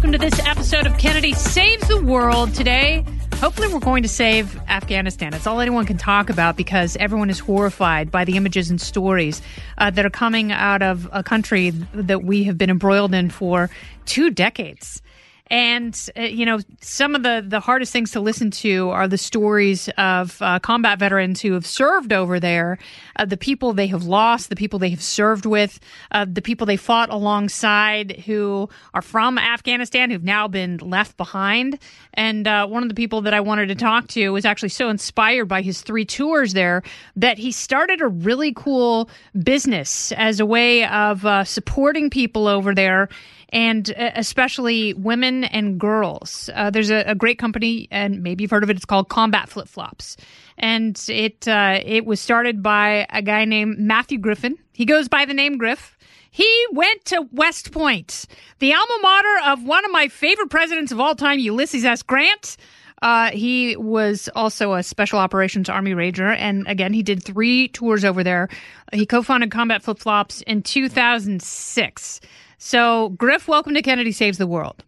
Welcome to this episode of Kennedy Saves the World. Today, hopefully, we're going to save Afghanistan. It's all anyone can talk about because everyone is horrified by the images and stories uh, that are coming out of a country that we have been embroiled in for two decades. And uh, you know, some of the the hardest things to listen to are the stories of uh, combat veterans who have served over there, uh, the people they have lost, the people they have served with, uh, the people they fought alongside, who are from Afghanistan, who've now been left behind. And uh, one of the people that I wanted to talk to was actually so inspired by his three tours there that he started a really cool business as a way of uh, supporting people over there and especially women and girls. Uh, there's a, a, great company, and maybe you've heard of it. It's called Combat Flip Flops, and it uh, it was started by a guy named Matthew Griffin. He goes by the name Griff. He went to West Point, the alma mater of one of my favorite presidents of all time, Ulysses S. Grant. Uh, he was also a special operations Army Ranger, and again, he did three tours over there. He co-founded Combat Flip Flops in 2006. So, Griff, welcome to Kennedy Saves the World.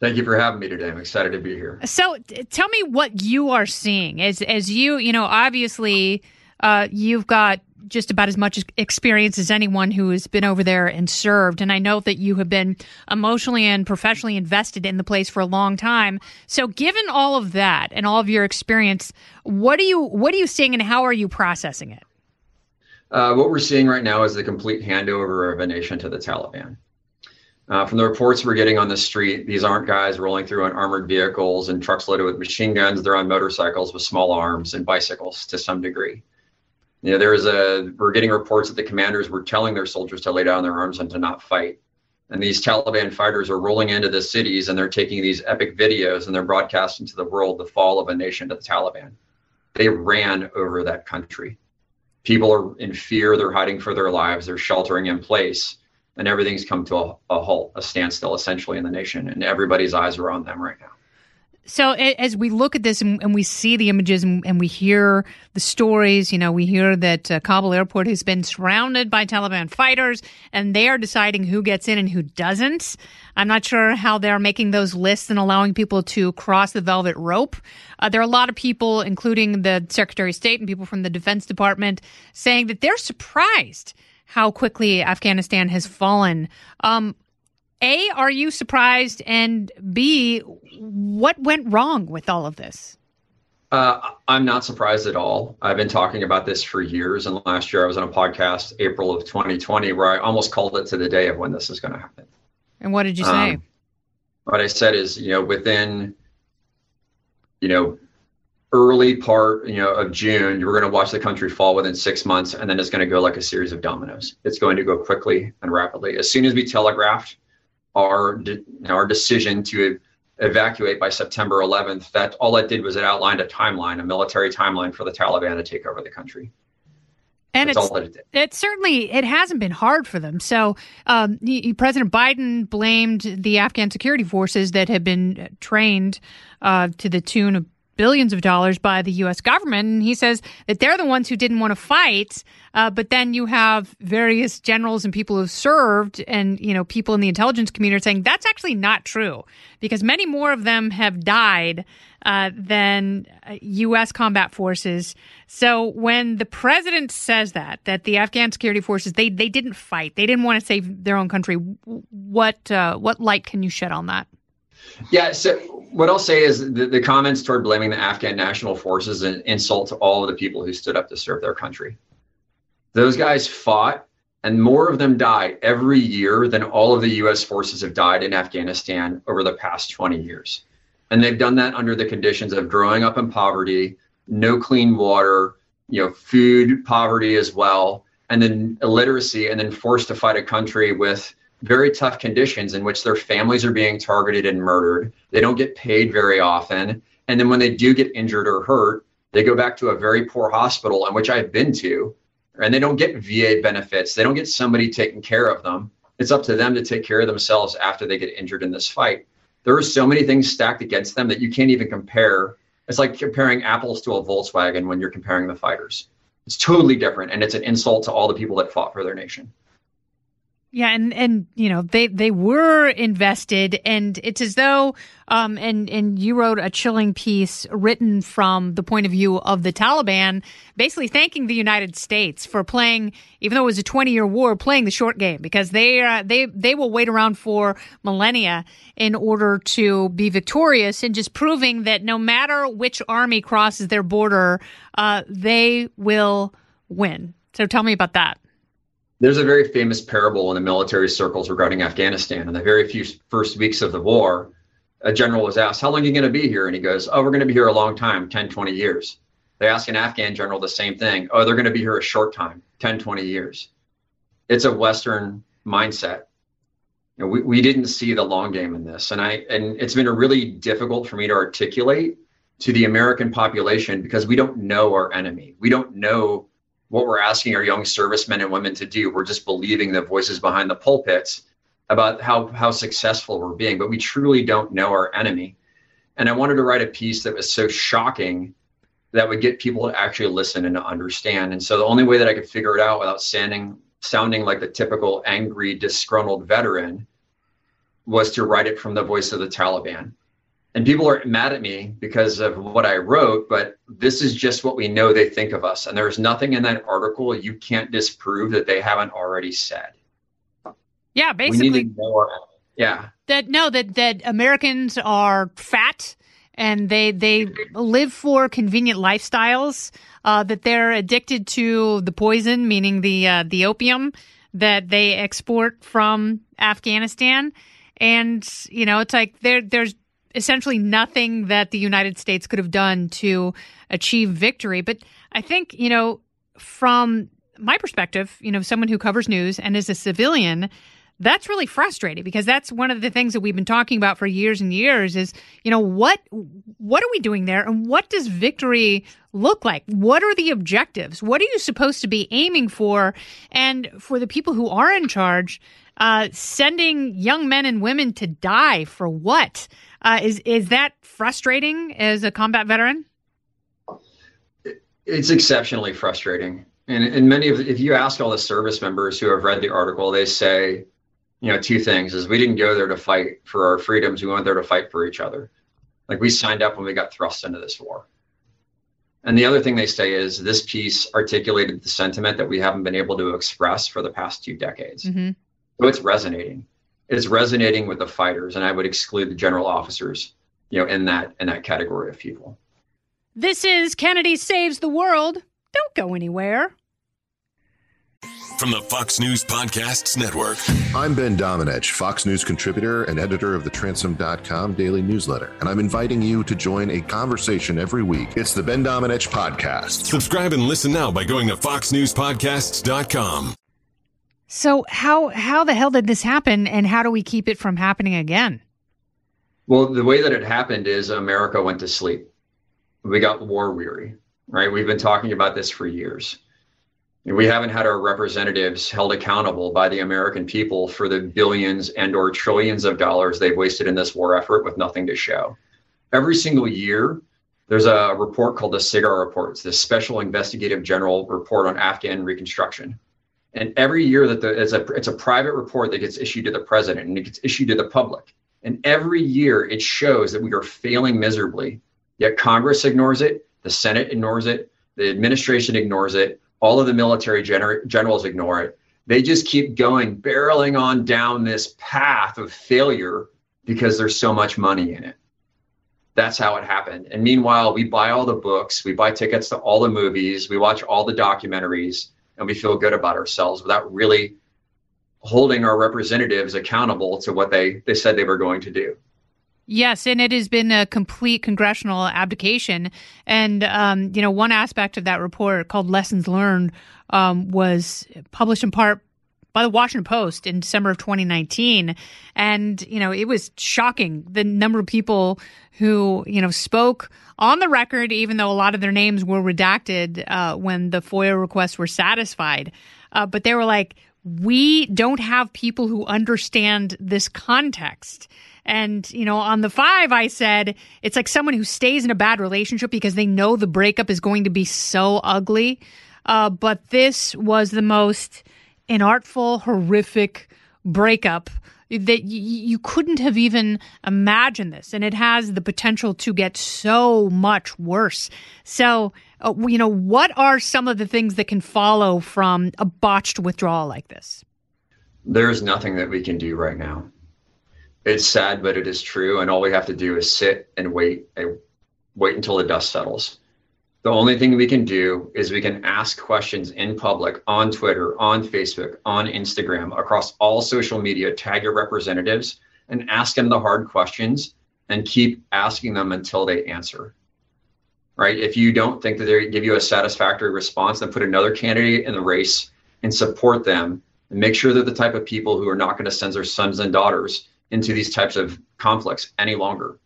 Thank you for having me today. I'm excited to be here. So, tell me what you are seeing as as you, you know, obviously, uh, you've got just about as much experience as anyone who has been over there and served. And I know that you have been emotionally and professionally invested in the place for a long time. So, given all of that and all of your experience, what are you what are you seeing, and how are you processing it? Uh, what we're seeing right now is the complete handover of a nation to the Taliban. Uh, from the reports we're getting on the street, these aren't guys rolling through on armored vehicles and trucks loaded with machine guns. They're on motorcycles with small arms and bicycles to some degree. You know, there is a, we're getting reports that the commanders were telling their soldiers to lay down their arms and to not fight. And these Taliban fighters are rolling into the cities and they're taking these epic videos and they're broadcasting to the world the fall of a nation to the Taliban. They ran over that country. People are in fear, they're hiding for their lives, they're sheltering in place and everything's come to a, a, halt, a standstill essentially in the nation, and everybody's eyes are on them right now. So as we look at this and, we see the images and, and, we hear the stories, you know, we hear that uh, Kabul airport has been surrounded by Taliban fighters and they are deciding who gets in and who doesn't. I'm not sure how they're making those lists and allowing people to cross the velvet rope. Uh, there are a lot of people, including the Secretary of State and people from the Defense Department, saying that they're surprised how quickly Afghanistan has fallen. Um, a, are you surprised? And B, what went wrong with all of this? Uh, I'm not surprised at all. I've been talking about this for years. And last year I was on a podcast, April of 2020, where I almost called it to the day of when this is going to happen. And what did you say? Um, what I said is, you know, within, you know, early part you know of june you're going to watch the country fall within six months and then it's going to go like a series of dominoes. It's going to go quickly and rapidly. As soon as we telegraphed our de- our decision to evacuate by september 11th that all that did was it outlined a timeline a military timeline for the taliban to take over the country. And That's it's it, it, certainly it hasn't been hard for them. So um, President Biden blamed the Afghan security forces that had been trained uh, to the tune of billions of dollars by the U.S. government. And he says that they're the ones who didn't want to fight. Uh, but then you have various generals and people who've served and, you know, people in the intelligence community are saying that's actually not true because many more of them have died uh, than U.S. Uh, combat forces. So when the president says that, that the Afghan security forces, they, they didn't fight, they didn't want to save their own country, what, uh, what light can you shed on that? Yeah, so what I'll say is the, the comments toward blaming the Afghan national forces an insult to all of the people who stood up to serve their country. Those guys fought, and more of them die every year than all of the U.S. forces have died in Afghanistan over the past 20 years. And they've done that under the conditions of growing up in poverty, no clean water, you know, food poverty as well, and then illiteracy, and then forced to fight a country with very tough conditions in which their families are being targeted and murdered. They don't get paid very often. And then when they do get injured or hurt, they go back to a very poor hospital in which I've been to, and they don't get VA benefits. They don't get somebody taking care of them. It's up to them to take care of themselves after they get injured in this fight. There are so many things stacked against them that you can't even compare. It's like comparing apples to a Volkswagen when you're comparing the fighters. It's totally different, and it's an insult to all the people that fought for their nation. Yeah, and and you know they they were invested, and it's as though um and and you wrote a chilling piece written from the point of view of the Taliban, basically thanking the United States for playing, even though it was a twenty year war, playing the short game because they uh, they they will wait around for millennia in order to be victorious, and just proving that no matter which army crosses their border, uh, they will win. So tell me about that. There's a very famous parable in the military circles regarding Afghanistan. In the very few first weeks of the war, a general was asked, How long are you going to be here? And he goes, Oh, we're going to be here a long time 10, 20 years. They ask an Afghan general the same thing. Oh, they're going to be here a short time 10, 20 years. It's a Western mindset. You know, we, we didn't see the long game in this. And I and it's been really difficult for me to articulate to the American population because we don't know our enemy. We don't know what we're asking our young servicemen and women to do. We're just believing the voices behind the pulpits about how how successful we're being, but we truly don't know our enemy. And I wanted to write a piece that was so shocking that would get people to actually listen and to understand. And so the only way that I could figure it out without sounding sounding like the typical angry, disgruntled veteran was to write it from the voice of the Taliban and people are mad at me because of what I wrote, but this is just what we know they think of us. And there's nothing in that article you can't disprove that they haven't already said. Yeah, basically. Yeah. That no, that that Americans are fat and they they live for convenient lifestyles. Uh, that they're addicted to the poison, meaning the uh, the opium that they export from Afghanistan. And you know, it's like there there's essentially nothing that the United States could have done to achieve victory. But I think, you know, from my perspective, you know, someone who covers news and is a civilian, that's really frustrating because that's one of the things that we've been talking about for years and years is, you know, what what are we doing there and what does victory look like? What are the objectives? What are you supposed to be aiming for? And for the people who are in charge, uh, sending young men and women to die for what? Uh, is is that frustrating as a combat veteran? It's exceptionally frustrating, and and many of if you ask all the service members who have read the article, they say, you know, two things: is we didn't go there to fight for our freedoms, we went there to fight for each other. Like we signed up when we got thrust into this war. And the other thing they say is this piece articulated the sentiment that we haven't been able to express for the past two decades. Mm-hmm. So it's resonating It's resonating with the fighters, and I would exclude the general officers, you know, in that in that category of people. This is Kennedy Saves the World. Don't go anywhere. From the Fox News Podcasts Network. I'm Ben Domenech, Fox News contributor and editor of the Transom.com daily newsletter, and I'm inviting you to join a conversation every week. It's the Ben Domenech Podcast. Subscribe and listen now by going to FoxNewsPodcasts.com. So how how the hell did this happen, and how do we keep it from happening again? Well, the way that it happened is America went to sleep. We got war weary, right? We've been talking about this for years. We haven't had our representatives held accountable by the American people for the billions and or trillions of dollars they've wasted in this war effort with nothing to show. Every single year, there's a report called the SIGAR report. It's the Special Investigative General Report on Afghan Reconstruction and every year that the it's a it's a private report that gets issued to the president and it gets issued to the public. And every year it shows that we are failing miserably. Yet Congress ignores it, the Senate ignores it, the administration ignores it, all of the military gener- generals ignore it. They just keep going, barreling on down this path of failure because there's so much money in it. That's how it happened. And meanwhile, we buy all the books, we buy tickets to all the movies, we watch all the documentaries, and we feel good about ourselves without really holding our representatives accountable to what they, they said they were going to do. Yes, and it has been a complete congressional abdication. And, um, you know, one aspect of that report called Lessons Learned um, was published in part by the Washington Post in December of 2019. And, you know, it was shocking the number of people who, you know, spoke on the record, even though a lot of their names were redacted uh, when the FOIA requests were satisfied. Uh, but they were like, we don't have people who understand this context. And, you know, on the five, I said it's like someone who stays in a bad relationship because they know the breakup is going to be so ugly. Uh, but this was the most inartful, horrific breakup that y- you couldn't have even imagined this. And it has the potential to get so much worse. So, uh, you know, what are some of the things that can follow from a botched withdrawal like this? There's nothing that we can do right now it's sad, but it is true. And all we have to do is sit and wait, and wait until the dust settles. The only thing we can do is we can ask questions in public on Twitter, on Facebook, on Instagram, across all social media, tag your representatives and ask them the hard questions and keep asking them until they answer. Right? If you don't think that they give you a satisfactory response, then put another candidate in the race and support them and make sure that the type of people who are not going to send their sons and daughters into these types of conflicts any longer.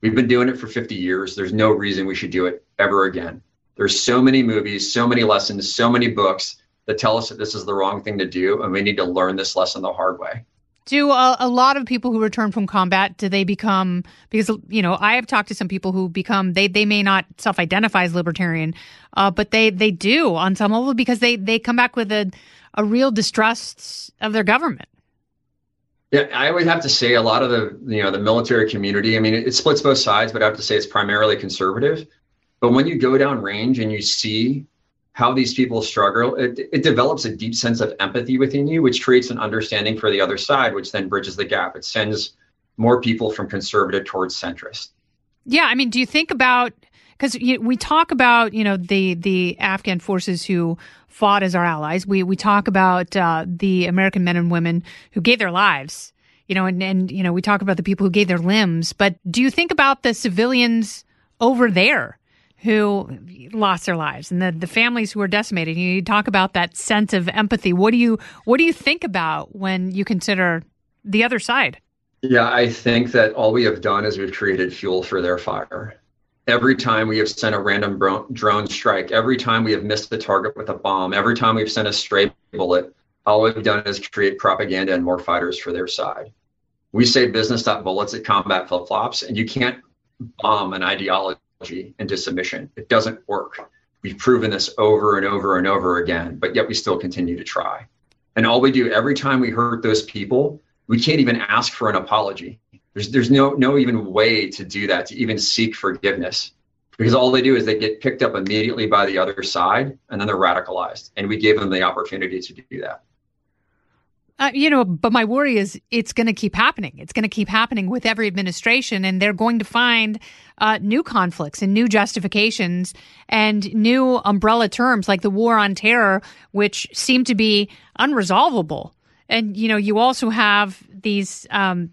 We've been doing it for 50 years. There's no reason we should do it ever again. There's so many movies, so many lessons, so many books that tell us that this is the wrong thing to do, and we need to learn this lesson the hard way. Do a, a, lot of people who return from combat do they become because you know I have talked to some people who become they they may not self-identify as libertarian, uh, but they they do on some level because they they come back with a a real distrust of their government. Yeah, I would have to say a lot of the you know the military community. I mean, it, it splits both sides, but I have to say it's primarily conservative. But when you go down range and you see how these people struggle, it, it develops a deep sense of empathy within you, which creates an understanding for the other side, which then bridges the gap. It sends more people from conservative towards centrist. Yeah, I mean, do you think about because we talk about you know the the Afghan forces who fought as our allies. We we talk about uh, the American men and women who gave their lives. You know, and and you know we talk about the people who gave their limbs. But do you think about the civilians over there? Who lost their lives and the, the families who were decimated. You talk about that sense of empathy. What do you what do you think about when you consider the other side? Yeah, I think that all we have done is we've created fuel for their fire every time we have sent a random drone strike, every time we have missed the target with a bomb, every time we've sent a stray bullet, all we've done is create propaganda and more fighters for their side. We say business bullets at combat flip flops, and you can't bomb an ideology into submission. It doesn't work. We've proven this over and over and over again, but yet we still continue to try. And all we do every time we hurt those people, we can't even ask for an apology there's there's no no even way to do that to even seek forgiveness because all they do is they get picked up immediately by the other side and then they're radicalized and we gave them the opportunity to do that uh, you know, but my worry is it's going to keep happening. It's going to keep happening with every administration, and they're going to find uh, new conflicts and new justifications and new umbrella terms like the war on terror, which seem to be unresolvable. And you know, you also have these um,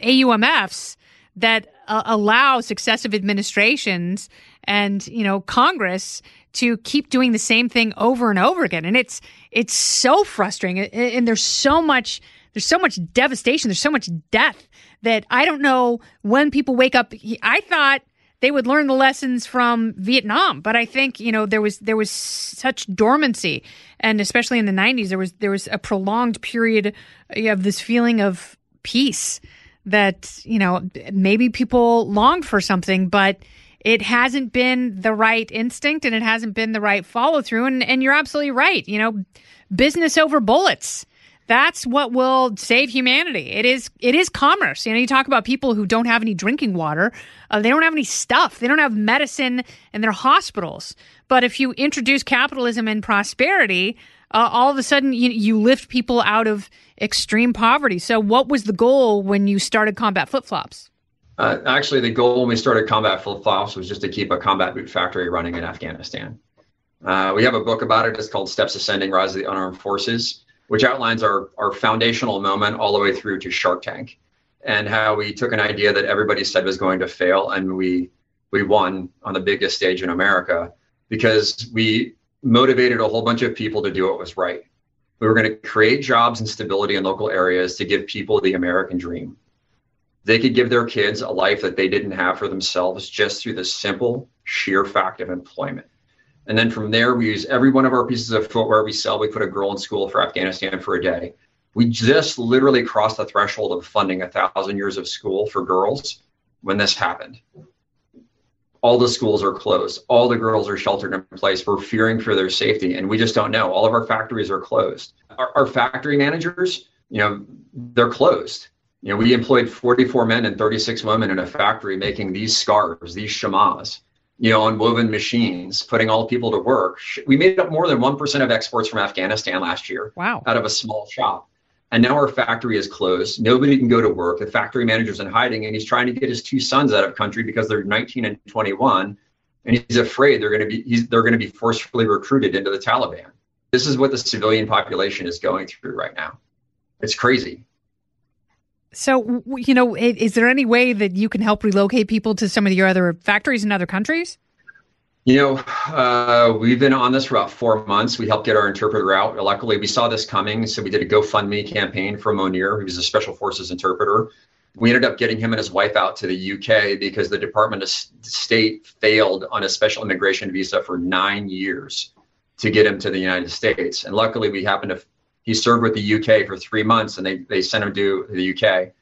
AUMFs that uh, allow successive administrations and you know Congress to keep doing the same thing over and over again, and it's it's so frustrating. And there's so much there's so much devastation. There's so much death that I don't know when people wake up. I thought they would learn the lessons from Vietnam, but I think you know there was there was such dormancy, and especially in the 90s, there was there was a prolonged period of this feeling of peace that, you know, maybe people longed for something, but it hasn't been the right instinct and it hasn't been the right follow through. And, and you're absolutely right. You know, business over bullets. That's what will save humanity. It is it is commerce. You know, you talk about people who don't have any drinking water. Uh, they don't have any stuff. They don't have medicine in their hospitals. But if you introduce capitalism and prosperity, uh, all of a sudden you, you lift people out of extreme poverty. So, what was the goal when you started Combat Flip Flops? Uh, actually, the goal when we started Combat Flip Flops was just to keep a combat boot factory running in Afghanistan. Uh, we have a book about it. It's called Steps Ascending Rise of the Unarmed Forces, which outlines our, our foundational moment all the way through to Shark Tank and how we took an idea that everybody said was going to fail and we we won on the biggest stage in America because we motivated a whole bunch of people to do what was right. We were going to create jobs and stability in local areas to give people the American dream. They could give their kids a life that they didn't have for themselves just through the simple, sheer fact of employment. And then from there, we use every one of our pieces of footwear we sell. We put a girl in school for Afghanistan for a day. We just literally crossed the threshold of funding a thousand years of school for girls when this happened. All the schools are closed. All the girls are sheltered in place. We're fearing for their safety, and we just don't know. All of our factories are closed. Our, our factory managers, you know, they're closed. You know, we employed 44 men and 36 women in a factory making these scarves, these shamas you know, on woven machines, putting all people to work. We made up more than 1% of exports from Afghanistan last year. Wow. Out of a small shop. And now our factory is closed. Nobody can go to work. The factory manager's in hiding and he's trying to get his two sons out of country because they're 19 and 21. And he's afraid they're going to be they're going to be forcefully recruited into the Taliban. This is what the civilian population is going through right now. It's crazy. So, you know, is there any way that you can help relocate people to some of your other factories in other countries? You know, uh, we've been on this for about four months. We helped get our interpreter out. Luckily, we saw this coming, so we did a GoFundMe campaign for Monir, was a special forces interpreter. We ended up getting him and his wife out to the UK because the Department of State failed on a special immigration visa for nine years to get him to the United States. And luckily, we happened to he served with the UK for three months, and they they sent him to the UK.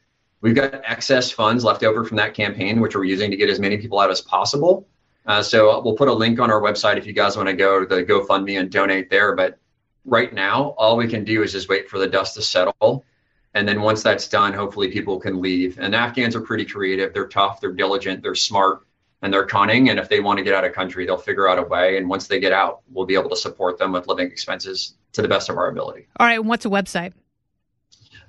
We've got excess funds left over from that campaign, which we're using to get as many people out as possible. Uh, so we'll put a link on our website if you guys want to go to the GoFundMe and donate there. But right now, all we can do is just wait for the dust to settle. And then once that's done, hopefully people can leave. And Afghans are pretty creative. They're tough, they're diligent, they're smart, and they're cunning. And if they want to get out of country, they'll figure out a way. And once they get out, we'll be able to support them with living expenses to the best of our ability. All right. What's a website?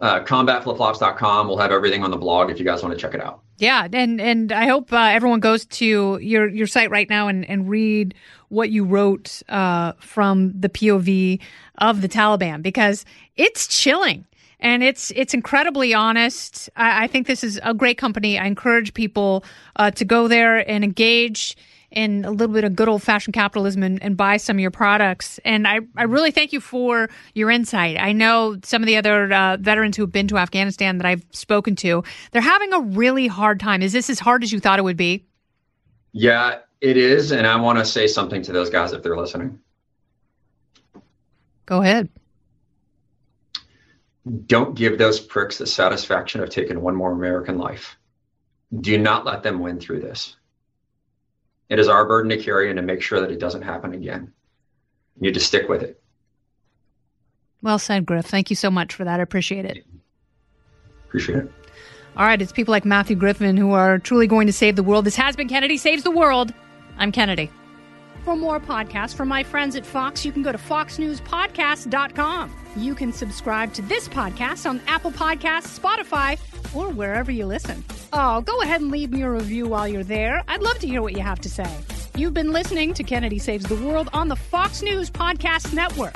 Uh, combatflipflops.com. We'll have everything on the blog if you guys want to check it out. Yeah, and and I hope uh, everyone goes to your your site right now and and read what you wrote uh, from the POV of the Taliban because it's chilling and it's it's incredibly honest. I, I think this is a great company. I encourage people uh, to go there and engage in a little bit of good old fashioned capitalism and, and, buy some of your products. And I, I really thank you for your insight. I know some of the other uh, veterans who have been to Afghanistan that I've spoken to, they're having a really hard time. Is this as hard as you thought it would be? Yeah, it is. And I want to say something to those guys if they're listening. Go ahead. Don't give those pricks the satisfaction of taking one more American life. Do not let them win through this. It is our burden to carry and to make sure that it doesn't happen again. You need to stick with it. Well said, Griff. Thank you so much for that. I appreciate it. Appreciate it. All right, it's people like Matthew Griffin who are truly going to save the world. This has been Kennedy Saves the World. I'm Kennedy. For more podcasts from my friends at Fox, you can go to foxnewspodcast.com. You can subscribe to this podcast on Apple Podcasts, Spotify, or wherever you listen. Oh, go ahead and leave me a review while you're there. I'd love to hear what you have to say. You've been listening to Kennedy Saves the World on the Fox News Podcast Network.